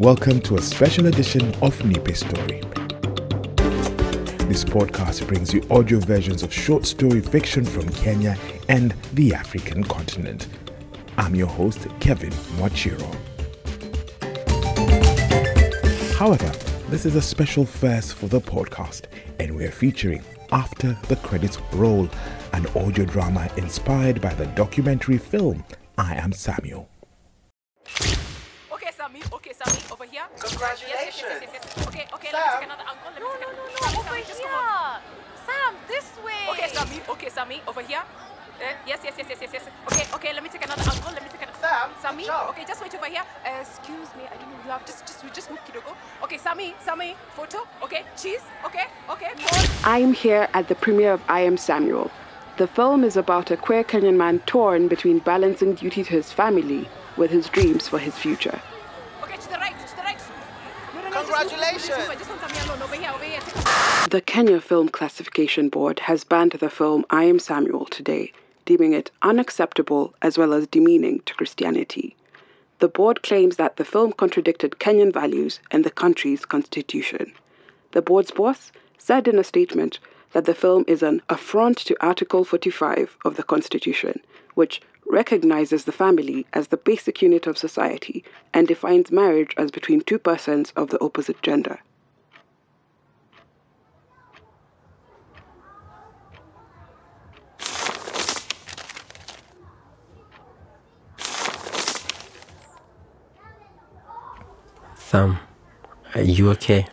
Welcome to a special edition of Nipe Story. This podcast brings you audio versions of short story fiction from Kenya and the African continent. I'm your host, Kevin Mwachiro. However, this is a special first for the podcast, and we're featuring After the Credits Roll, an audio drama inspired by the documentary film I Am Samuel. Okay, Sammy. Okay, Sammy. Over here. Congratulations. Yes, yes, yes, yes, yes. Okay, okay. Sam. Let me take another angle. Let me No, take no, another. no, Sammy, no, over Sammy, just come on. here. Sam, this way. Okay, Sammy. Okay, Sammy. Over here. Uh, yes, yes, yes, yes, yes, yes. Okay, okay. Let me take another angle. Let me take another. Sam, Sammy. Okay, just wait over here. Uh, excuse me. I don't know. You have just, just, we just move kidogo. Okay, Sammy. Sammy. Photo. Okay. Cheese. Okay. Okay. Pause. I'm here at the premiere of I Am Samuel. The film is about a queer Kenyan man torn between balancing duty to his family with his dreams for his future. A- The Kenya Film Classification Board has banned the film I Am Samuel today, deeming it unacceptable as well as demeaning to Christianity. The board claims that the film contradicted Kenyan values and the country's constitution. The board's boss said in a statement that the film is an affront to Article 45 of the Constitution, which recognizes the family as the basic unit of society and defines marriage as between two persons of the opposite gender. Sam, are you okay?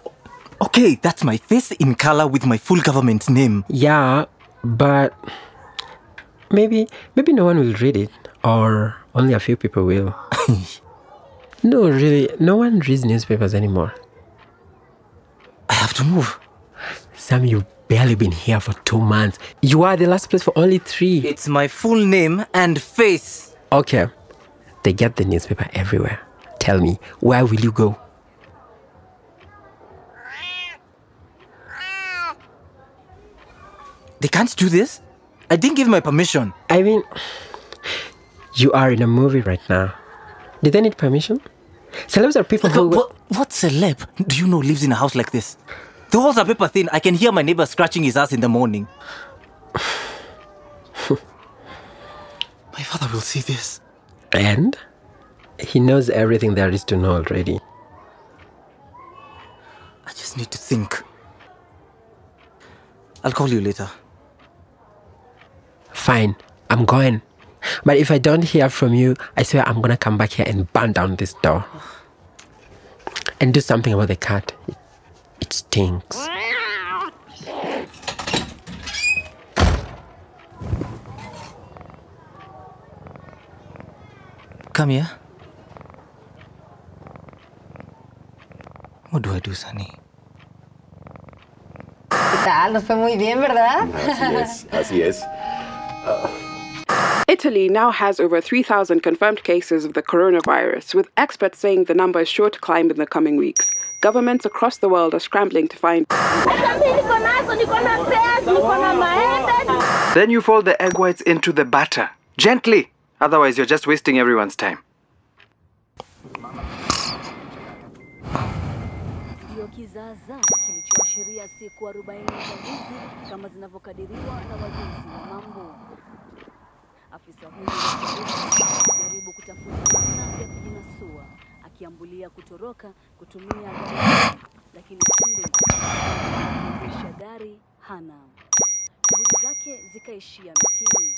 Okay, that's my face in color with my full government name. Yeah, but maybe maybe no one will read it, or only a few people will. no, really, no one reads newspapers anymore. I have to move. Sam, you've barely been here for two months. You are the last place for only three. It's my full name and face. Okay, they get the newspaper everywhere. Tell me, where will you go? They can't do this? I didn't give my permission. I mean, you are in a movie right now. Did they need permission? Celebs are people who. What, what celeb do you know lives in a house like this? The walls are paper thin. I can hear my neighbor scratching his ass in the morning. my father will see this. And he knows everything there is to know already. I just need to think. I'll call you later. Fine, I'm going. But if I don't hear from you, I swear I'm gonna come back here and burn down this door. And do something about the cat. It, it stinks. Come here. What do I do, Sunny? ¿Qué tal? Nos fue muy bien, ¿verdad? Así es, así es. Italy now has over 3,000 confirmed cases of the coronavirus, with experts saying the number is sure to climb in the coming weeks. Governments across the world are scrambling to find Then you fold the egg whites into the batter. Gently. Otherwise, you're just wasting everyone's time. Ndio siku 40 za wizi kama zinavyokadiriwa na wajuzi wa mambo. Afisa huyo jaribu kutafuta namna ya kujinasua, akiambulia kutoroka kutumia gari, lakini kumbe kuendesha gari hana. Juhudi zake zikaishia mitini.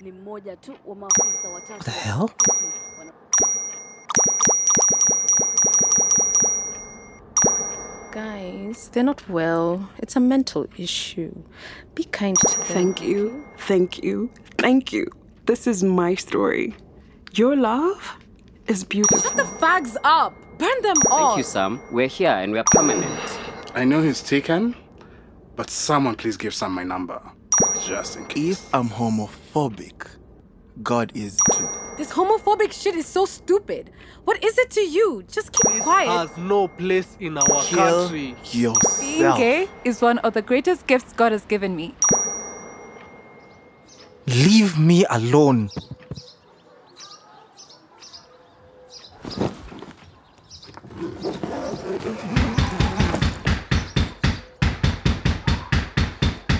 Ni mmoja tu wa maafisa watatu Guys, they're not well. It's a mental issue. Be kind to them. Thank you, thank you, thank you. This is my story. Your love is beautiful. Shut the fags up. Burn them all. Thank you, Sam. We're here and we're permanent. I know he's taken, but someone please give Sam my number. Just in case. If I'm homophobic, God is too. This homophobic shit is so stupid. What is it to you? Just keep quiet. has no place in our Kill country. Being gay is one of the greatest gifts God has given me. Leave me alone.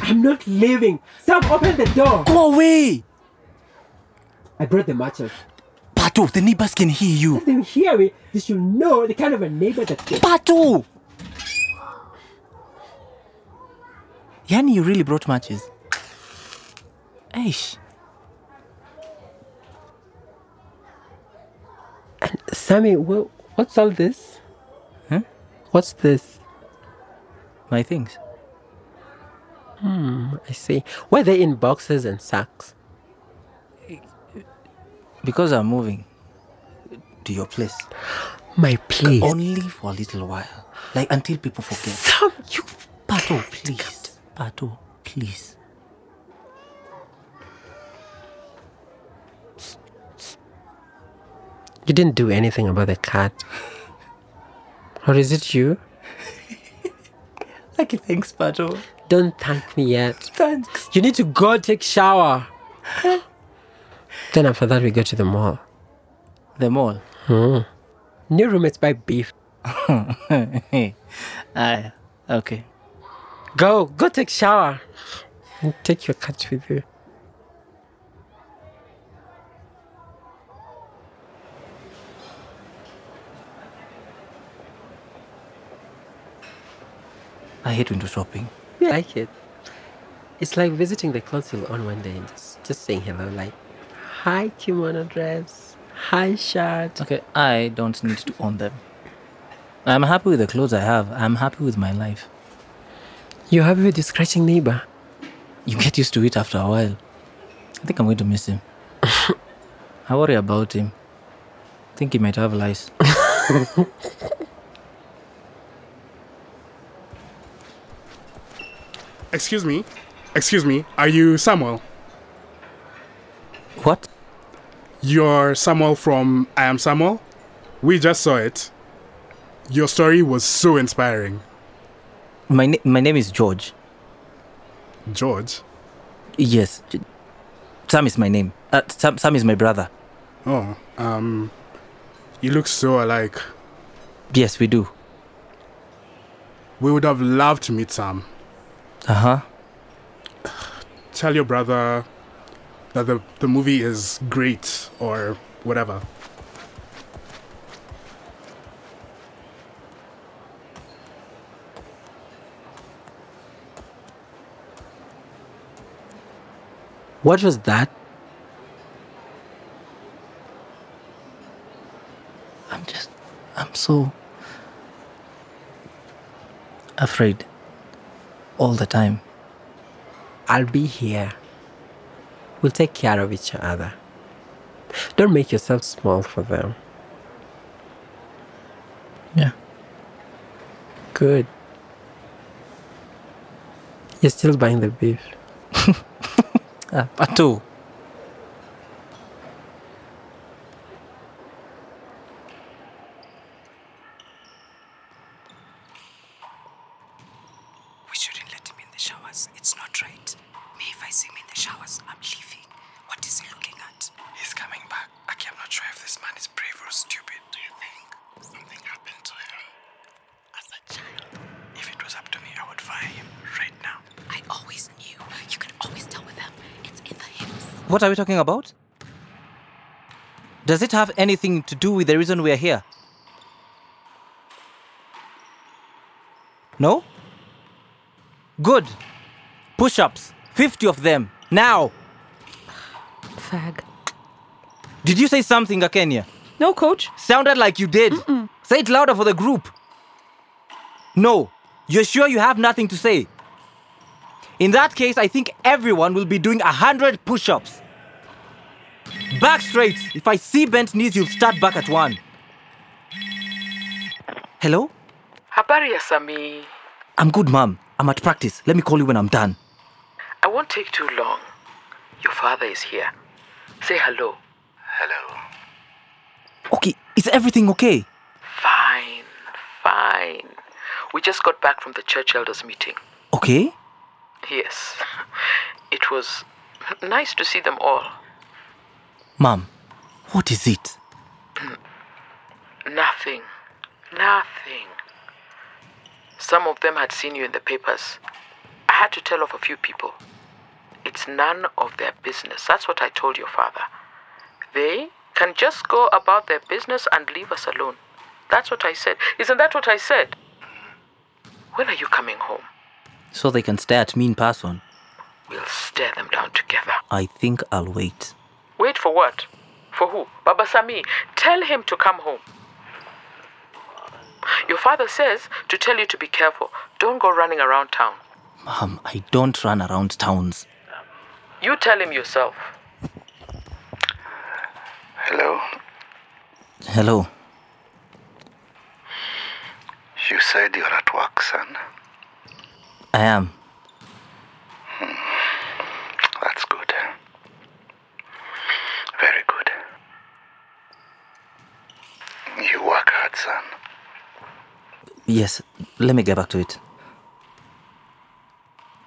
I'm not leaving. Sam, open the door. Go away. I brought the matches. Pato, the neighbors can hear you. Let them hear me. They should know the kind of a neighbor that they Pato! Yani, you really brought matches. Eish. Sammy, wha- what's all this? Huh? What's this? My things. Hmm, I see. Were they in boxes and sacks? Because I'm moving to your place. My place. Only for a little while. Like until people forget. Sam, you. Pato, please. Pato, please. You didn't do anything about the cat. Or is it you? Okay, thanks, Pato. Don't thank me yet. Thanks. You need to go take shower. then after that we go to the mall. The mall. Hmm. New roommates buy beef. ah, okay. Go, go take shower. And take your cat with you. I hate window shopping. I like it. It's like visiting the clothes you'll own one day and just, just saying hello, like, hi kimono dress, high shirt. Okay, I don't need to own them. I'm happy with the clothes I have. I'm happy with my life. You're happy with your scratching neighbor? You get used to it after a while. I think I'm going to miss him. I worry about him. I think he might have lice. Excuse me. Excuse me. Are you Samuel? What? You're Samuel from I Am Samuel? We just saw it. Your story was so inspiring. My, na- my name is George. George? Yes. Sam is my name. Uh, Sam, Sam is my brother. Oh, um, you look so alike. Yes, we do. We would have loved to meet Sam. Uh huh. Tell your brother that the, the movie is great or whatever. What was that? I'm just. I'm so. afraid. All the time. I'll be here. We'll take care of each other. Don't make yourself small for them. Yeah. Good. You're still buying the beef. Ah, Pato. We shouldn't let him in the showers. It's not right. Me, if I see him in the showers, I'm leaving. What is he looking at? He's coming back. Aki, I'm not sure if this man is brave or stupid. Do you think something happened to him as a child? If it was up to me, I would fire him right now. I always knew. You can always tell with them. It's in the hips. What are we talking about? Does it have anything to do with the reason we are here? No? Good. Push ups. 50 of them. Now. Fag. Did you say something, Akenya? No, coach. Sounded like you did. Say it louder for the group. No. You're sure you have nothing to say? In that case, I think everyone will be doing a hundred push ups. Back straight. If I see bent knees, you'll start back at one. Hello? Habari ya Sami. I'm good, mom. I'm at practice. Let me call you when I'm done. I won't take too long. Your father is here. Say hello. Hello. Okay, is everything okay? Fine, fine. We just got back from the church elders meeting. Okay? Yes. It was nice to see them all. Mom, what is it? Nothing. Nothing. some of them had seen you in the papers. I had to tell off a few people. It's none of their business. That's what I told your father. They can just go about their business and leave us alone. That's what I said. Isn't that what I said? When are you coming home? So they can stare at me in person. We'll stare them down together. I think I'll wait. Wait for what? For who? Baba Sami. Tell him to come home. Your father says to tell you to be careful. Don't go running around town. Mom, I don't run around towns. You tell him yourself. Hello. Hello. You said you're at work, son. I am. Hmm. That's good. Very good. You work hard, son. Yes, let me get back to it.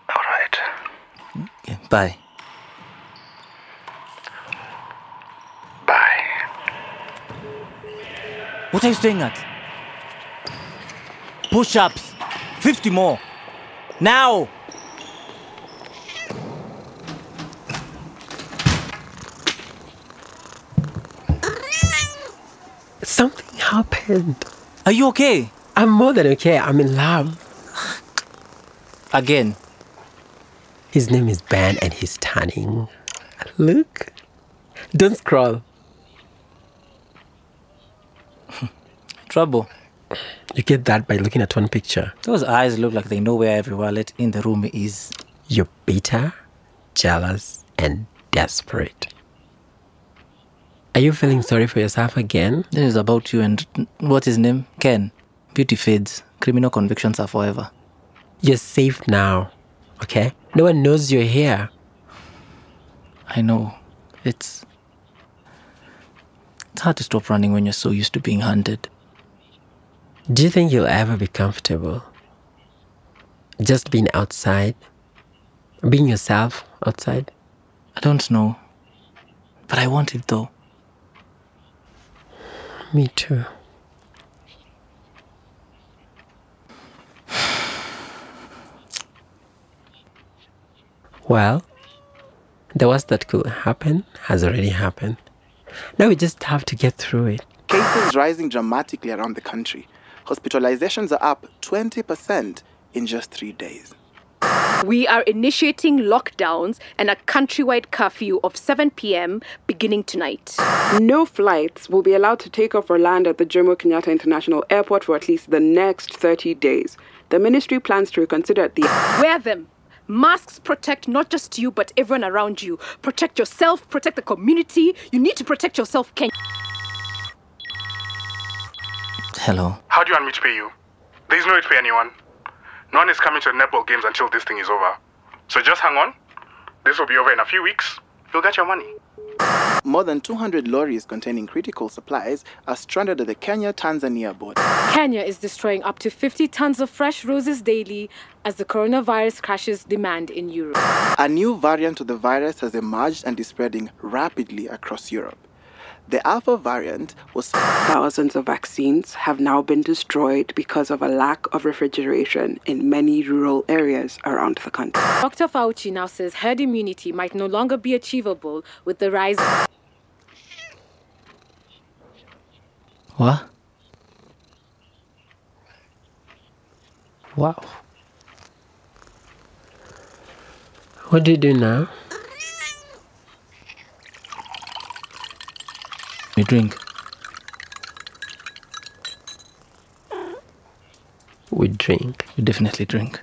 All right. Okay, bye. Bye. What are you staring at? Push ups. 50 more. Now! Something happened. Are you okay? I'm more than okay. I'm in love. Again. His name is Ben and he's stunning. Look. Don't scroll. Trouble. You get that by looking at one picture. Those eyes look like they know where every wallet in the room is. You're bitter, jealous, and desperate. Are you feeling sorry for yourself again? This is about you and what's his name? Ken. Beauty fades. Criminal convictions are forever. You're safe now, okay? No one knows you're here. I know. It's. It's hard to stop running when you're so used to being hunted. Do you think you'll ever be comfortable? Just being outside? Being yourself outside? I don't know. But I want it though. Me too. Well, the worst that could happen has already happened. Now we just have to get through it. Cases rising dramatically around the country. Hospitalizations are up 20% in just three days. We are initiating lockdowns and a countrywide curfew of 7 p.m. beginning tonight. No flights will be allowed to take off or land at the Jomo Kenyatta International Airport for at least the next 30 days. The ministry plans to reconsider the. Wear them. Masks protect not just you, but everyone around you. Protect yourself, protect the community. You need to protect yourself, Kenya. Hello. How do you want me to pay you? There's no way to pay anyone. No one is coming to the netball games until this thing is over. So just hang on. This will be over in a few weeks. You'll get your money. More than 200 lorries containing critical supplies are stranded at the Kenya Tanzania border. Kenya is destroying up to 50 tons of fresh roses daily as the coronavirus crashes demand in Europe. A new variant of the virus has emerged and is spreading rapidly across Europe. The Alpha variant was. Thousands of vaccines have now been destroyed because of a lack of refrigeration in many rural areas around the country. Dr. Fauci now says herd immunity might no longer be achievable with the rise. Of what? Wow. What do you do now? We drink. We drink. We definitely drink.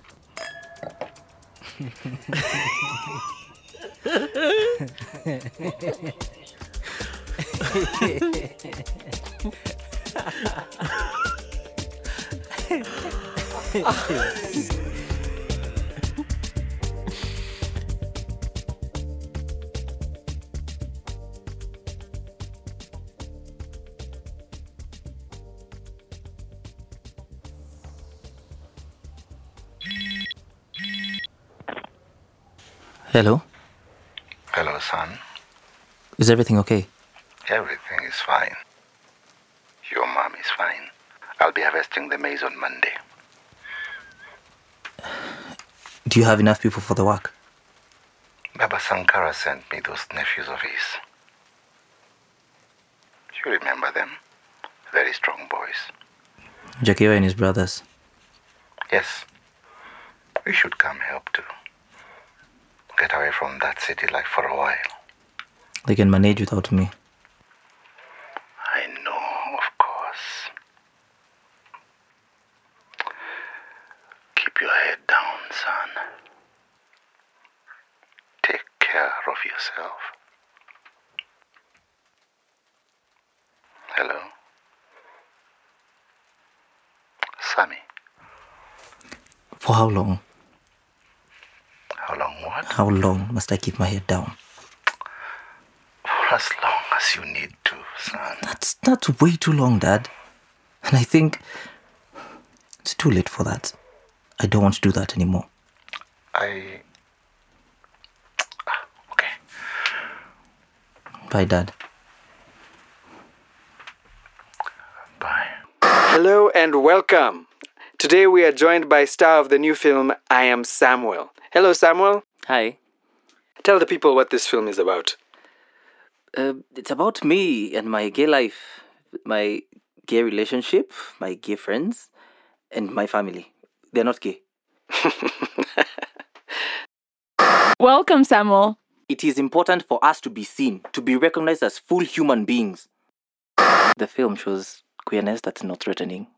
Hello. Hello, son. Is everything okay? Everything is fine. Your mom is fine. I'll be harvesting the maize on Monday. Do you have enough people for the work? Baba Sankara sent me those nephews of his. You remember them? Very strong boys. Jakiwa and his brothers. Yes. We should come help too. Get away from that city life for a while. They can manage without me. I know, of course. Keep your head down, son. Take care of yourself. Hello? Sammy, For how long? How long what? How long must I keep my head down? For as long as you need to, son. That's that's way too long, Dad. And I think it's too late for that. I don't want to do that anymore. I. Okay. Bye, Dad. Bye. Hello and welcome. Today we are joined by star of the new film I Am Samuel. Hello, Samuel. Hi. Tell the people what this film is about. Uh, it's about me and my gay life, my gay relationship, my gay friends, and my family. They're not gay. Welcome, Samuel. It is important for us to be seen, to be recognized as full human beings. The film shows queerness that's not threatening.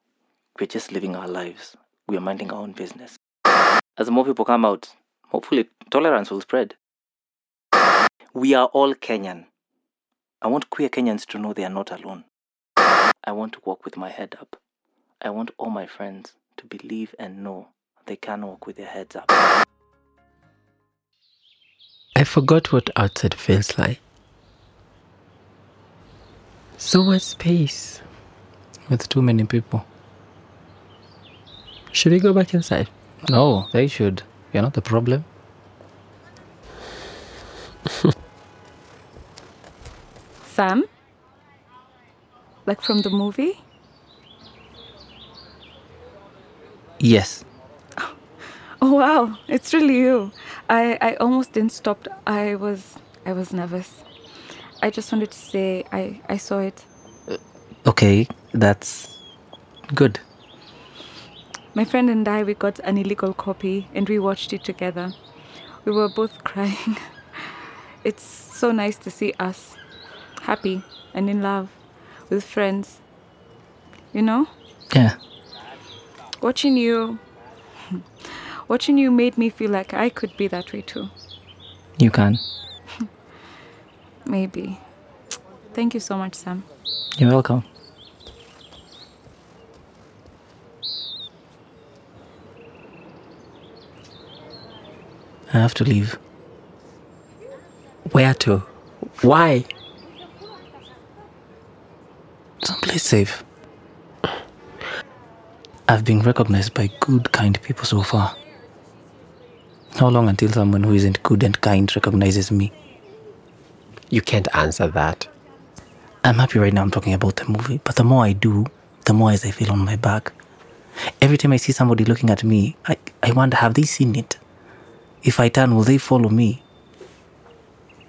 We're just living our lives. We are minding our own business. As more people come out, hopefully tolerance will spread. We are all Kenyan. I want queer Kenyans to know they are not alone. I want to walk with my head up. I want all my friends to believe and know they can walk with their heads up. I forgot what outside feels like. So much space. With too many people. Should we go back inside? No, they should. You're not the problem. Sam? Like from the movie? Yes. Oh wow, it's really you. I, I almost didn't stop. I was I was nervous. I just wanted to say I, I saw it. Uh, okay, that's good. My friend and I we got an illegal copy and we watched it together. We were both crying. It's so nice to see us happy and in love with friends. You know? Yeah. Watching you watching you made me feel like I could be that way too. You can. Maybe. Thank you so much, Sam. You're welcome. I have to leave. Where to? Why? Someplace safe. I've been recognized by good, kind people so far. How long until someone who isn't good and kind recognizes me? You can't answer that. I'm happy right now I'm talking about the movie, but the more I do, the more as I feel on my back. Every time I see somebody looking at me, I, I wonder have they seen it? If I turn, will they follow me?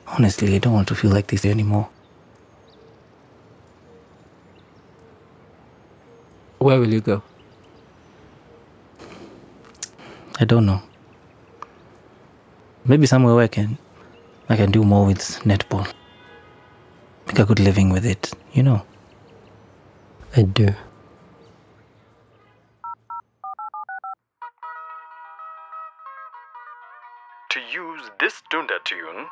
Honestly, I don't want to feel like this anymore. Where will you go? I don't know. Maybe somewhere where I can I can do more with netball. Make a good living with it, you know. I do. This Tunda tune,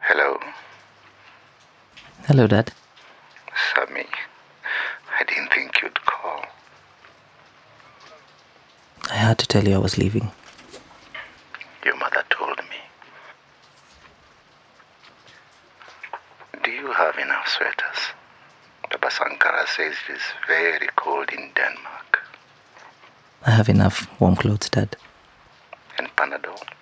Hello, Hello, Dad. Sammy. I didn't think you'd call. I had to tell you I was leaving. Your mother told me. Do you have enough sweaters? Papa Sankara says it is very cold in Denmark. I have enough warm clothes, Dad. And Panadol.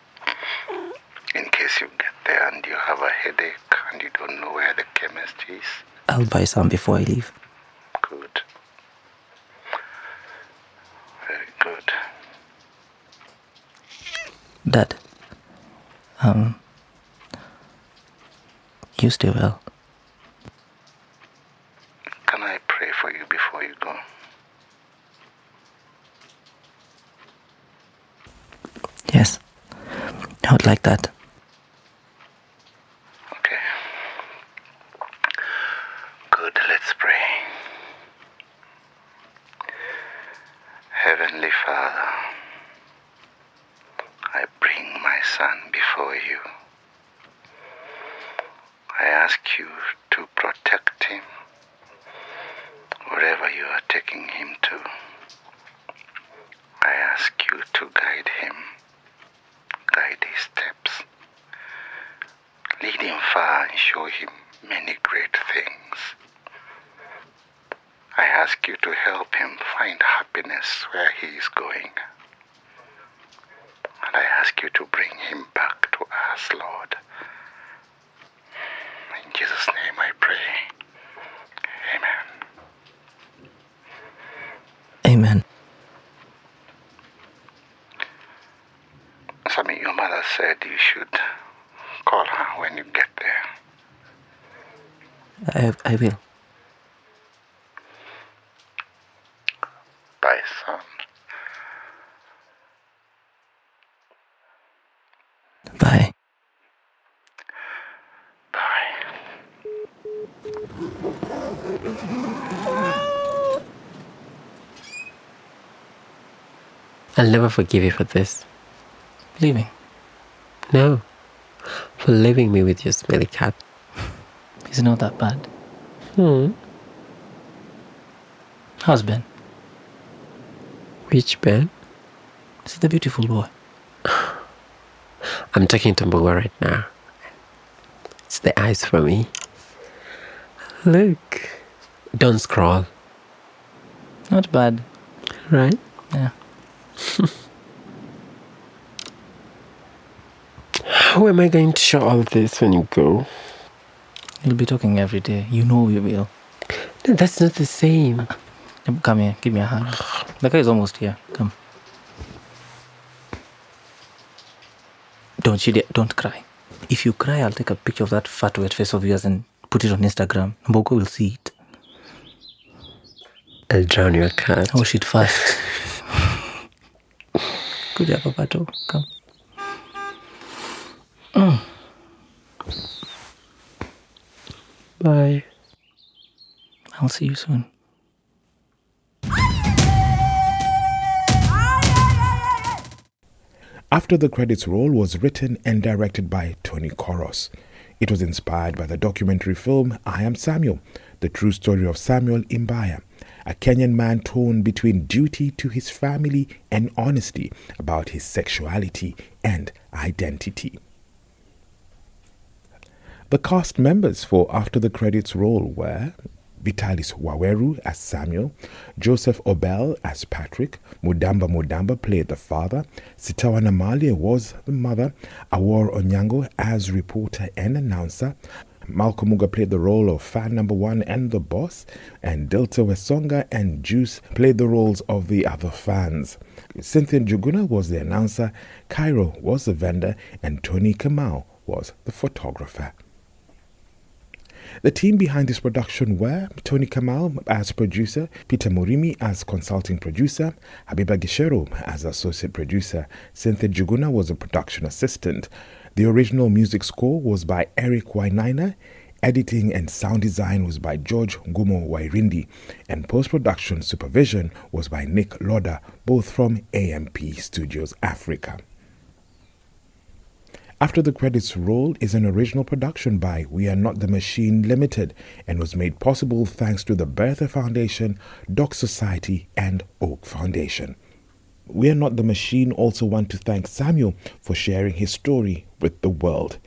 In case you get there and you have a headache and you don't know where the chemist is. I'll buy some before I leave. Good. Very good. Dad. Um. You stay well. Can I pray for you before you go? Yes. I would like that. Okay. Good, let's pray. Heavenly Father, I bring my son before you. I ask you to protect him wherever you are taking him to. I ask you to guide him, guide his steps, lead him far and show him many great things. I ask you to help him find happiness where he is going. And I ask you to bring him back to us, Lord. In Jesus' name I pray. Amen. Amen. Sammy, your mother said you should call her when you get there. I, I will. Bye, son. Bye. Bye. I'll never forgive you for this. Leaving? No. For leaving me with your smelly cat. It's not that bad. Hmm. How's Ben? Which Ben? Is it the beautiful boy? I'm talking to Mbogo right now. It's the eyes for me. Look. Don't scroll. Not bad. Right? Yeah. How am I going to show all this when you go? You'll be talking every day. You know we will. No, that's not the same. Come here, give me a hug. The guy is almost here. Come. Don't you dare, don't cry. If you cry, I'll take a picture of that fat wet face of yours and put it on Instagram. Mbogo will see it. I'll drown your cat. Oh shit, fast. Good job, Papato. Come. Bye. I'll see you soon. After the Credits Roll was written and directed by Tony Koros. It was inspired by the documentary film I Am Samuel, the true story of Samuel Imbaya, a Kenyan man torn between duty to his family and honesty about his sexuality and identity. The cast members for After the Credits Roll were Vitalis Waweru as Samuel, Joseph Obel as Patrick, Mudamba Mudamba played the father, Sitawa Namwalie was the mother, Awor Onyango as reporter and announcer, Malcolm Muga played the role of fan number one and the boss, and Delta Wesonga and Juice played the roles of the other fans. Cynthia Juguna was the announcer, Cairo was the vendor, and Tony Kamau was the photographer. The team behind this production were Tony Kamal as producer, Peter Murimi as consulting producer, Habiba Gishero as associate producer, Cynthia Juguna was a production assistant. The original music score was by Eric Wainaina. Editing and sound design was by George Ngumo Wairindi, and post production supervision was by Nick Loda, both from AMP Studios Africa. After the Credits Roll is an original production by We Are Not the Machine Limited and was made possible thanks to the Bertha Foundation, Doc Society, and Oak Foundation. We Are Not the Machine also want to thank Samuel for sharing his story with the world.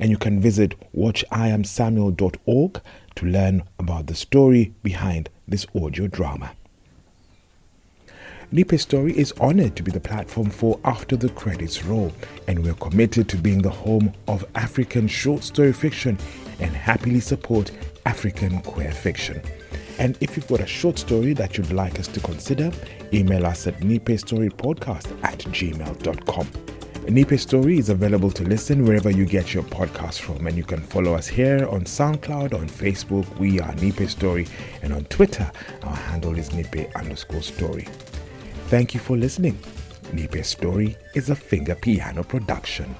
And you can visit watchiamsamuel.org to learn about the story behind this audio drama. Nipe Story is honored to be the platform for After the Credits Roll, and we're committed to being the home of African short story fiction and happily support African queer fiction. And if you've got a short story that you'd like us to consider, email us at nipestorypodcast at gmail.com. Nipe Story is available to listen wherever you get your podcast from, and you can follow us here on SoundCloud, on Facebook, we are Nipe Story, and on Twitter, our handle is nipe underscore story. Thank you for listening. Nipe's Story is a Finger Piano production.